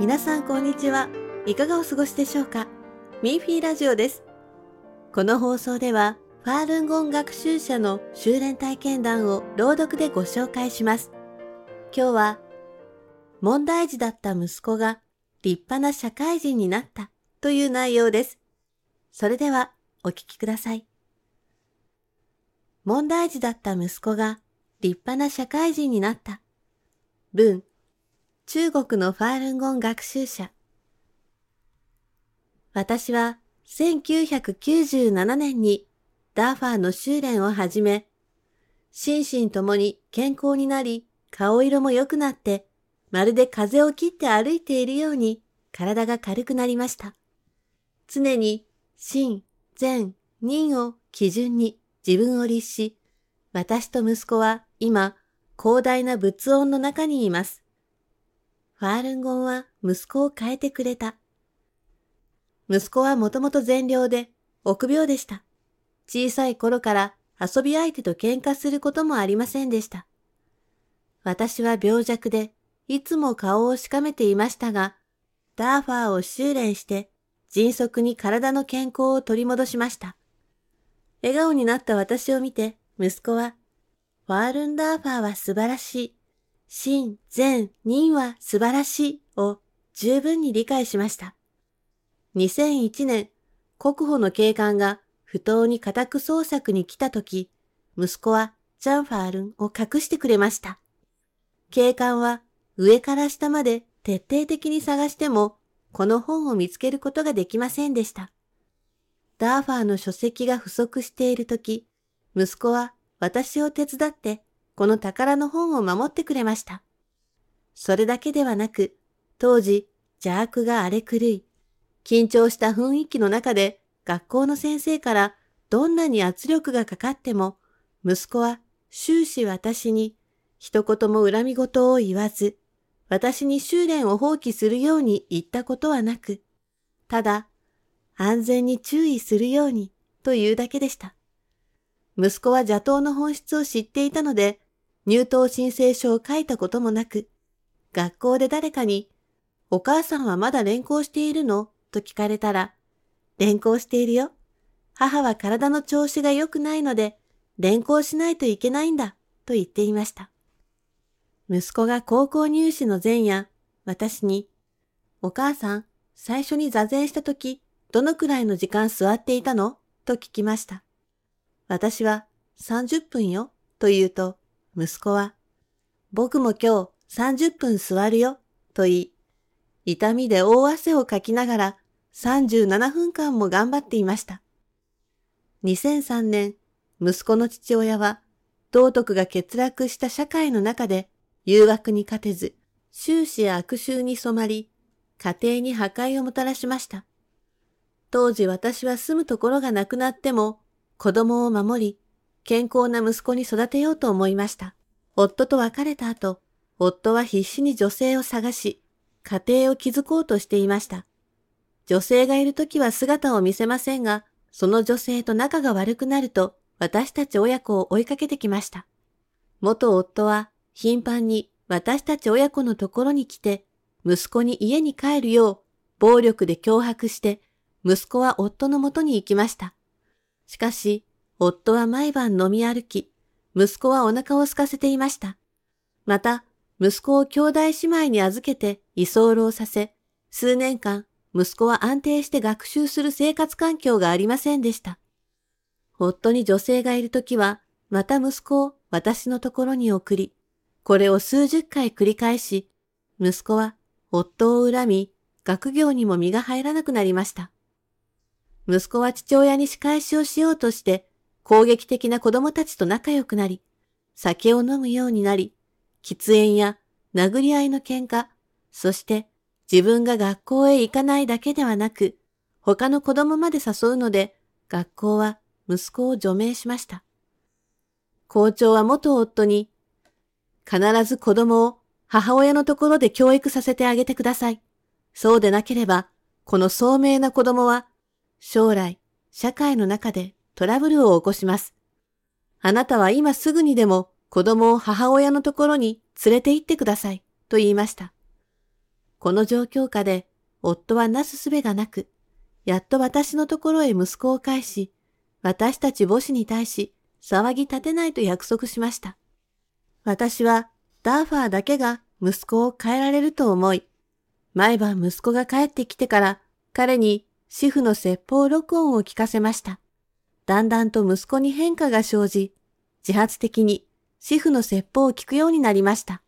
皆さんこんにちは。いかがお過ごしでしょうか？ミーフィーラジオです。この放送では、ファールンゴン学習者の修練体験談を朗読でご紹介します。今日は、問題児だった息子が立派な社会人になったという内容です。それでは、お聞きください。問題児だった息子が立派な社会人になった。文、中国のファールンゴン学習者。私は1997年にダーファーの修練を始め、心身ともに健康になり、顔色も良くなって、まるで風を切って歩いているように体が軽くなりました。常に心、善、人を基準に自分を律し、私と息子は今、広大な仏音の中にいます。ファールンゴンは息子を変えてくれた。息子はもともと善良で、臆病でした。小さい頃から遊び相手と喧嘩することもありませんでした。私は病弱で、いつも顔をしかめていましたが、ダーファーを修練して、迅速に体の健康を取り戻しました。笑顔になった私を見て、息子は、ファールンダーファーは素晴らしい。真、善、人は素晴らしいを十分に理解しました。2001年、国保の警官が不当に家宅捜索に来た時、息子はジャンファールンを隠してくれました。警官は上から下まで徹底的に探しても、この本を見つけることができませんでした。ダーファーの書籍が不足している時、息子は私を手伝ってこの宝の本を守ってくれました。それだけではなく、当時邪悪が荒れ狂い、緊張した雰囲気の中で学校の先生からどんなに圧力がかかっても、息子は終始私に一言も恨み事を言わず、私に修練を放棄するように言ったことはなく、ただ安全に注意するようにというだけでした。息子は邪党の本質を知っていたので、入党申請書を書いたこともなく、学校で誰かに、お母さんはまだ連行しているの？と聞かれたら、連行しているよ。母は体の調子が良くないので、連行しないといけないんだ、と言っていました。息子が高校入試の前夜、私に、お母さん、最初に座禅した時、どのくらいの時間座っていたの？と聞きました。私は30分よと言うと、息子は、僕も今日30分座るよと言い、痛みで大汗をかきながら37分間も頑張っていました。2003年、息子の父親は、道徳が欠落した社会の中で誘惑に勝てず、終始悪臭に染まり、家庭に破壊をもたらしました。当時私は住むところがなくなっても、子供を守り、健康な息子に育てようと思いました。夫と別れた後、夫は必死に女性を探し、家庭を築こうとしていました。女性がいるときは姿を見せませんが、その女性と仲が悪くなると、私たち親子を追いかけてきました。元夫は頻繁に私たち親子のところに来て、息子に家に帰るよう暴力で脅迫して、息子は夫のもとに行きました。しかし、夫は毎晩飲み歩き、息子はお腹を空かせていました。また、息子を兄弟姉妹に預けて居候させ、数年間、息子は安定して学習する生活環境がありませんでした。夫に女性がいるときは、また息子を私のところに送り、これを数十回繰り返し、息子は夫を恨み、学業にも身が入らなくなりました。息子は父親に仕返しをしようとして、攻撃的な子供たちと仲良くなり、酒を飲むようになり、喫煙や殴り合いの喧嘩、そして自分が学校へ行かないだけではなく、他の子供まで誘うので、学校は息子を除名しました。校長は元夫に、必ず子供を母親のところで教育させてあげてください。そうでなければ、この聡明な子供は将来、社会の中でトラブルを起こします。あなたは今すぐにでも子供を母親のところに連れて行ってください、と言いました。この状況下で、夫はなすすべがなく、やっと私のところへ息子を返し、私たち母子に対し騒ぎ立てないと約束しました。私はダーファーだけが息子を変えられると思い、毎晩息子が帰ってきてから彼に主婦の説法録音を聞かせました。だんだんと息子に変化が生じ、自発的に主婦の説法を聞くようになりました。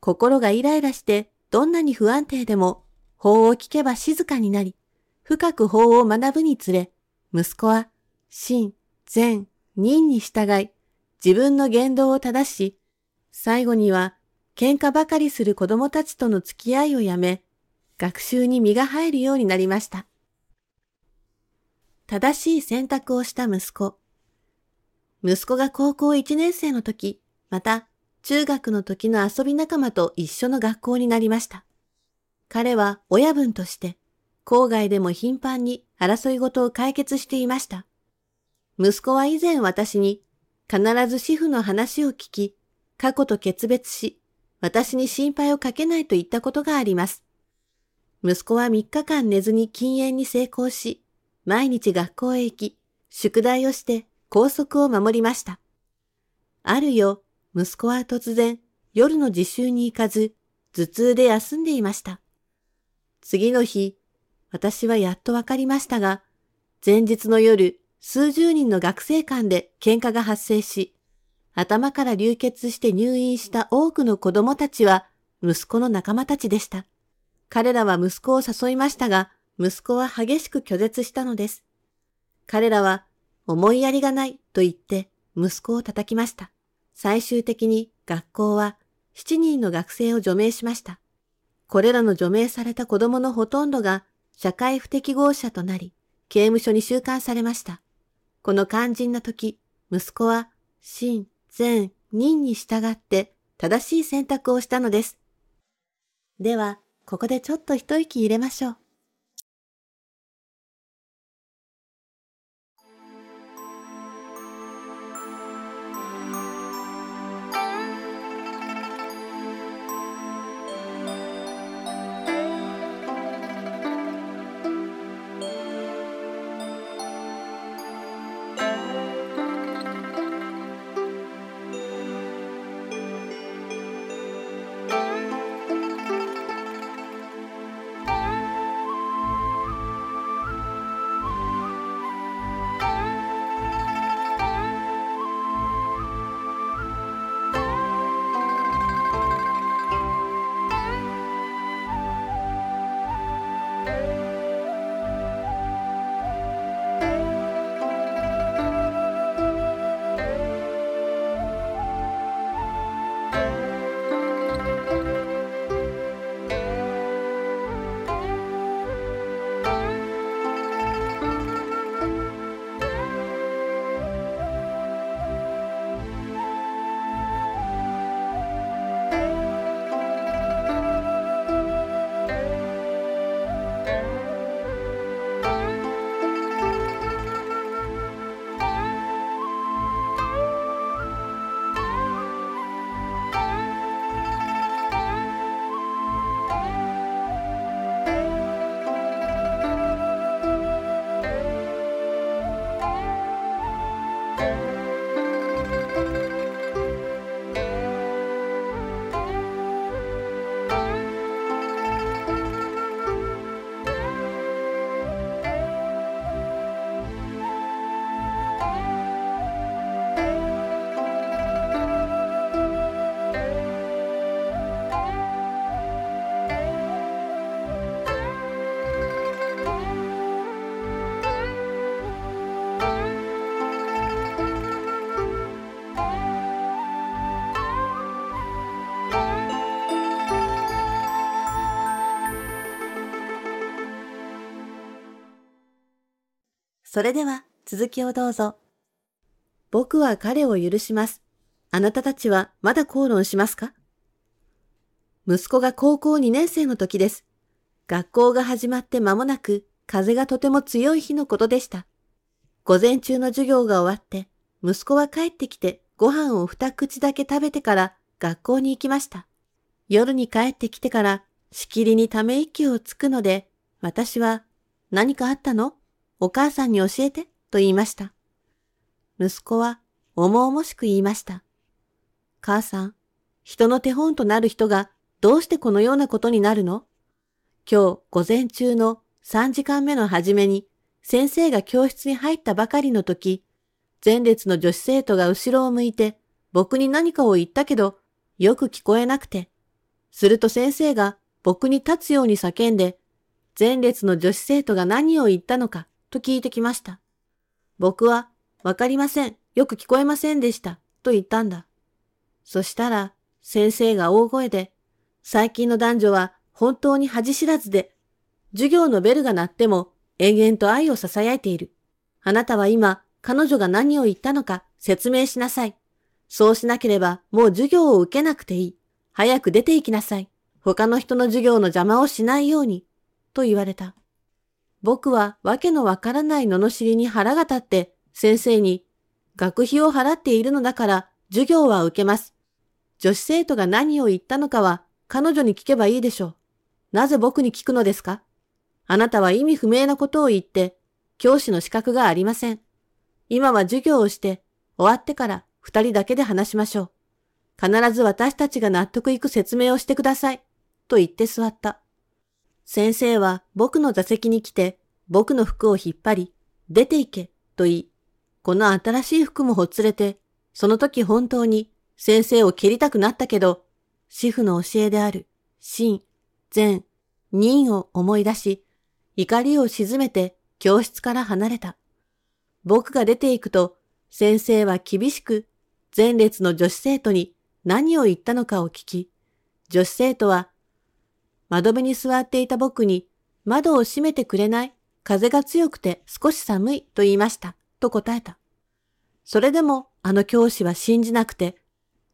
心がイライラしてどんなに不安定でも法を聞けば静かになり、深く法を学ぶにつれ、息子は真、善、任に従い、自分の言動を正し、最後には喧嘩ばかりする子供たちとの付き合いをやめ、学習に身が入るようになりました。正しい選択をした息子。息子が高校1年生の時、また中学の時の遊び仲間と一緒の学校になりました。彼は親分として、郊外でも頻繁に争い事を解決していました。息子は以前私に、必ず主婦の話を聞き、過去と決別し、私に心配をかけないと言ったことがあります。息子は3日間寝ずに禁煙に成功し、毎日学校へ行き、宿題をして校則を守りました。ある夜、息子は突然、夜の自習に行かず、頭痛で休んでいました。次の日、私はやっとわかりましたが、前日の夜、数十人の学生間で喧嘩が発生し、頭から流血して入院した多くの子供たちは息子の仲間たちでした。彼らは息子を誘いましたが、息子は激しく拒絶したのです。彼らは、思いやりがないと言って息子を叩きました。最終的に学校は7人の学生を除名しました。これらの除名された子供のほとんどが社会不適合者となり、刑務所に収監されました。この肝心な時、息子は、真、善、任に従って正しい選択をしたのです。では、ここでちょっと一息入れましょう。それでは続きをどうぞ。僕は彼を許します。あなたたちはまだ口論しますか？息子が高校2年生の時です。学校が始まって間もなく風がとても強い日のことでした。午前中の授業が終わって、息子は帰ってきてご飯を二口だけ食べてから学校に行きました。夜に帰ってきてからしきりにため息をつくので、私は、何かあったの？お母さんに教えて、と言いました。息子は、重々しく言いました。母さん、人の手本となる人がどうしてこのようなことになるの？今日午前中の3時間目の初めに先生が教室に入ったばかりの時、前列の女子生徒が後ろを向いて僕に何かを言ったけど、よく聞こえなくて。すると先生が僕に立つように叫んで、前列の女子生徒が何を言ったのかと聞いてきました。僕は、わかりません。よく聞こえませんでした。と言ったんだ。そしたら、先生が大声で、最近の男女は本当に恥知らずで、授業のベルが鳴っても延々と愛を囁いている。あなたは今、彼女が何を言ったのか説明しなさい。そうしなければもう授業を受けなくていい。早く出て行きなさい。他の人の授業の邪魔をしないように。と言われた。僕はわけのわからない罵りに腹が立って先生に学費を払っているのだから授業は受けます。女子生徒が何を言ったのかは彼女に聞けばいいでしょう。なぜ僕に聞くのですか？あなたは意味不明なことを言って教師の資格がありません。今は授業をして終わってから二人だけで話しましょう。必ず私たちが納得いく説明をしてください。と言って座った。先生は僕の座席に来て、僕の服を引っ張り、出て行け、と言い、この新しい服もほつれて、その時本当に先生を蹴りたくなったけど、主婦の教えである、真、善、任を思い出し、怒りを鎮めて教室から離れた。僕が出て行くと、先生は厳しく前列の女子生徒に何を言ったのかを聞き、女子生徒は、窓辺に座っていた僕に、窓を閉めてくれない風が強くて少し寒いと言いました、と答えた。それでもあの教師は信じなくて、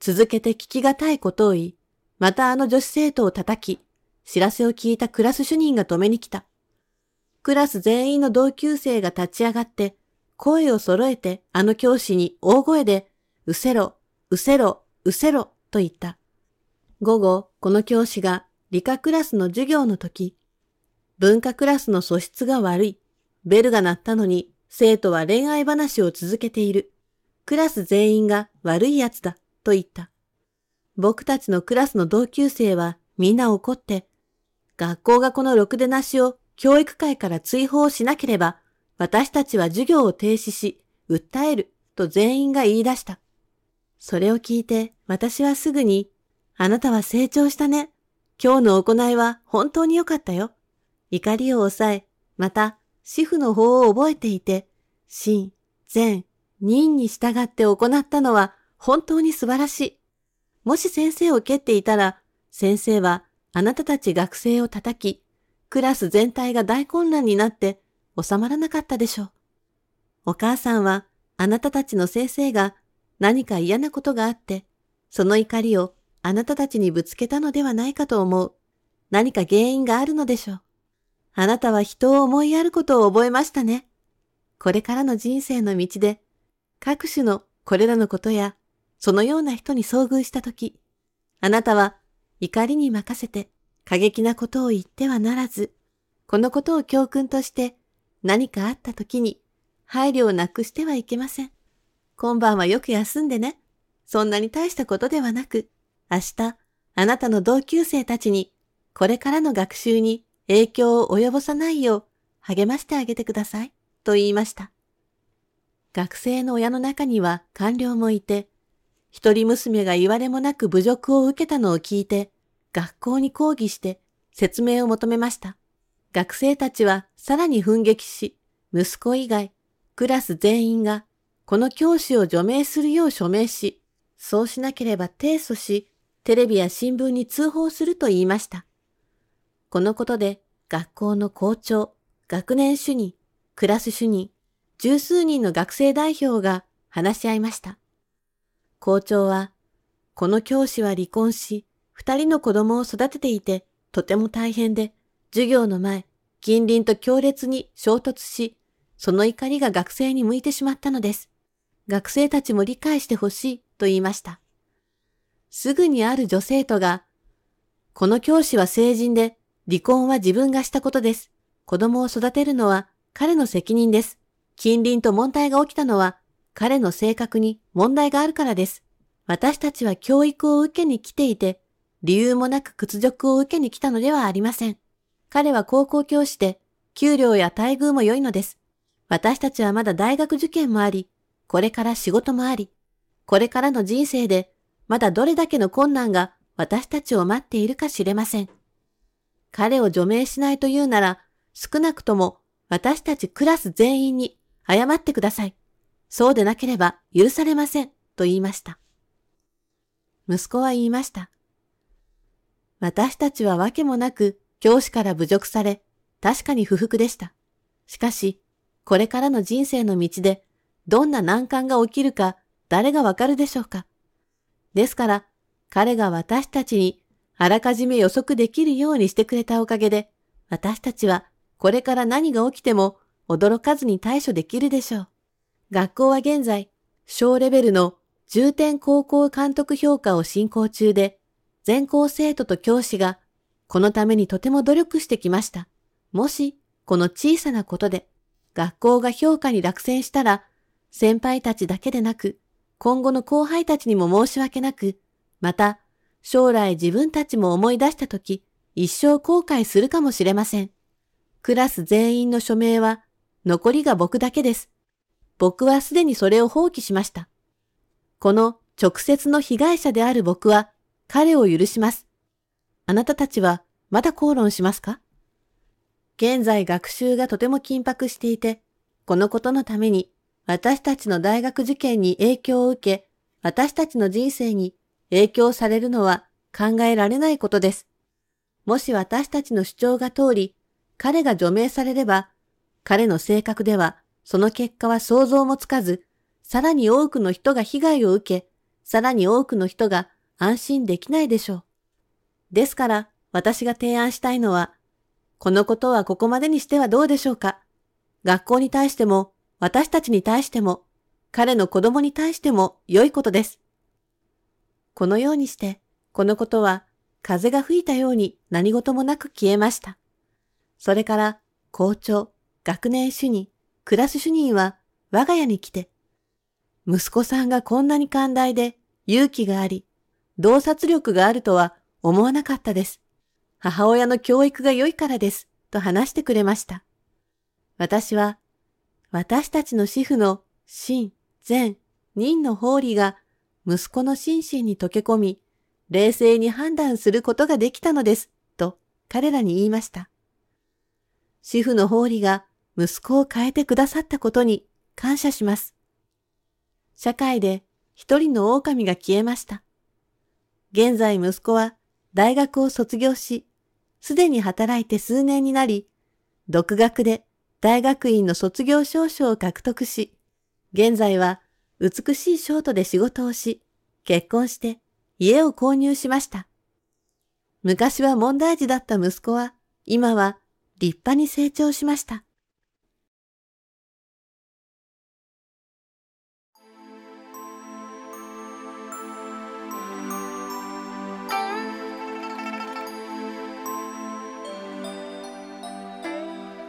続けて聞きがたいことを言い、またあの女子生徒を叩き、知らせを聞いたクラス主任が止めに来た。クラス全員の同級生が立ち上がって、声を揃えてあの教師に大声で、うせろ、うせろ、うせろ、と言った。午後、この教師が理科クラスの授業の時、文化クラスの素質が悪い。ベルが鳴ったのに、生徒は恋愛話を続けている。クラス全員が悪い奴だ、と言った。僕たちのクラスの同級生はみんな怒って、学校がこのろくでなしを教育会から追放しなければ、私たちは授業を停止し、訴える、と全員が言い出した。それを聞いて、私はすぐに、あなたは成長したね。今日の行いは本当に良かったよ。怒りを抑え、また、主婦の法を覚えていて、真、善、任に従って行ったのは本当に素晴らしい。もし先生を蹴っていたら、先生はあなたたち学生を叩き、クラス全体が大混乱になって収まらなかったでしょう。お母さんは、あなたたちの先生が何か嫌なことがあって、その怒りをあなたたちにぶつけたのではないかと思う。何か原因があるのでしょう。あなたは人を思いやることを覚えましたね。これからの人生の道で、各種のこれらのことや、そのような人に遭遇したとき、あなたは怒りに任せて過激なことを言ってはならず、このことを教訓として何かあった時に配慮をなくしてはいけません。今晩はよく休んでね。そんなに大したことではなく、明日、あなたの同級生たちに、これからの学習に影響を及ぼさないよう励ましてあげてください、と言いました。学生の親の中には官僚もいて、一人娘が言われもなく侮辱を受けたのを聞いて、学校に抗議して説明を求めました。学生たちはさらに奮撃し、息子以外、クラス全員がこの教師を除名するよう署名し、そうしなければ提訴し、テレビや新聞に通報すると言いました。このことで学校の校長、学年主任、クラス主任、十数人の学生代表が話し合いました。校長は、この教師は離婚し、二人の子供を育てていて、とても大変で、授業の前、近隣と強烈に衝突し、その怒りが学生に向いてしまったのです。学生たちも理解してほしいと言いました。すぐにある女生徒が、この教師は成人で、離婚は自分がしたことです。子供を育てるのは彼の責任です。近隣と問題が起きたのは彼の性格に問題があるからです。私たちは教育を受けに来ていて、理由もなく屈辱を受けに来たのではありません。彼は高校教師で、給料や待遇も良いのです。私たちはまだ大学受験もあり、これから仕事もあり、これからの人生で、まだどれだけの困難が私たちを待っているか知れません。彼を除名しないというなら、少なくとも私たちクラス全員に謝ってください。そうでなければ許されません。と言いました。息子は言いました。私たちはわけもなく教師から侮辱され、確かに不服でした。しかし、これからの人生の道で、どんな難関が起きるか誰がわかるでしょうか。ですから、彼が私たちにあらかじめ予測できるようにしてくれたおかげで、私たちはこれから何が起きても驚かずに対処できるでしょう。学校は現在、小レベルの重点高校監督評価を進行中で、全校生徒と教師がこのためにとても努力してきました。もし、この小さなことで学校が評価に落選したら、先輩たちだけでなく、今後の後輩たちにも申し訳なく、また、将来自分たちも思い出したとき、一生後悔するかもしれません。クラス全員の署名は、残りが僕だけです。僕はすでにそれを放棄しました。この直接の被害者である僕は彼を許します。あなたたちはまだ口論しますか？現在学習がとても緊迫していて、このことのために私たちの大学受験に影響を受け、私たちの人生に影響されるのは考えられないことです。もし私たちの主張が通り、彼が除名されれば、彼の性格ではその結果は想像もつかず、さらに多くの人が被害を受け、さらに多くの人が安心できないでしょう。ですから、私が提案したいのは、このことはここまでにしてはどうでしょうか。学校に対しても、私たちに対しても、彼の子供に対しても良いことです。このようにして、このことは風が吹いたように何事もなく消えました。それから、校長、学年主任、クラス主任は我が家に来て、息子さんがこんなに寛大で勇気があり、洞察力があるとは思わなかったです。母親の教育が良いからです、と話してくれました。私は、私たちの主婦の真、善、任の法理が息子の心身に溶け込み、冷静に判断することができたのです、と彼らに言いました。主婦の法理が息子を変えてくださったことに感謝します。社会で一人の狼が消えました。現在息子は大学を卒業し、すでに働いて数年になり、独学で大学院の卒業証書を獲得し、現在は美しいショートで仕事をし、結婚して家を購入しました。昔は問題児だった息子は、今は立派に成長しました。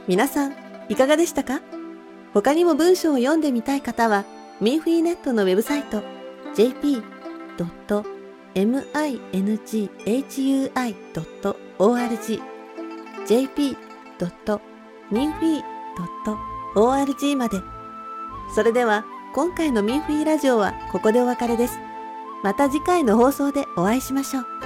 皆さん、いかがでしたか？他にも文章を読んでみたい方は、ミンフィーネットのウェブサイト、jp.minghui.org jp.minfi.org まで。それでは、今回のミンフィーラジオはここでお別れです。また次回の放送でお会いしましょう。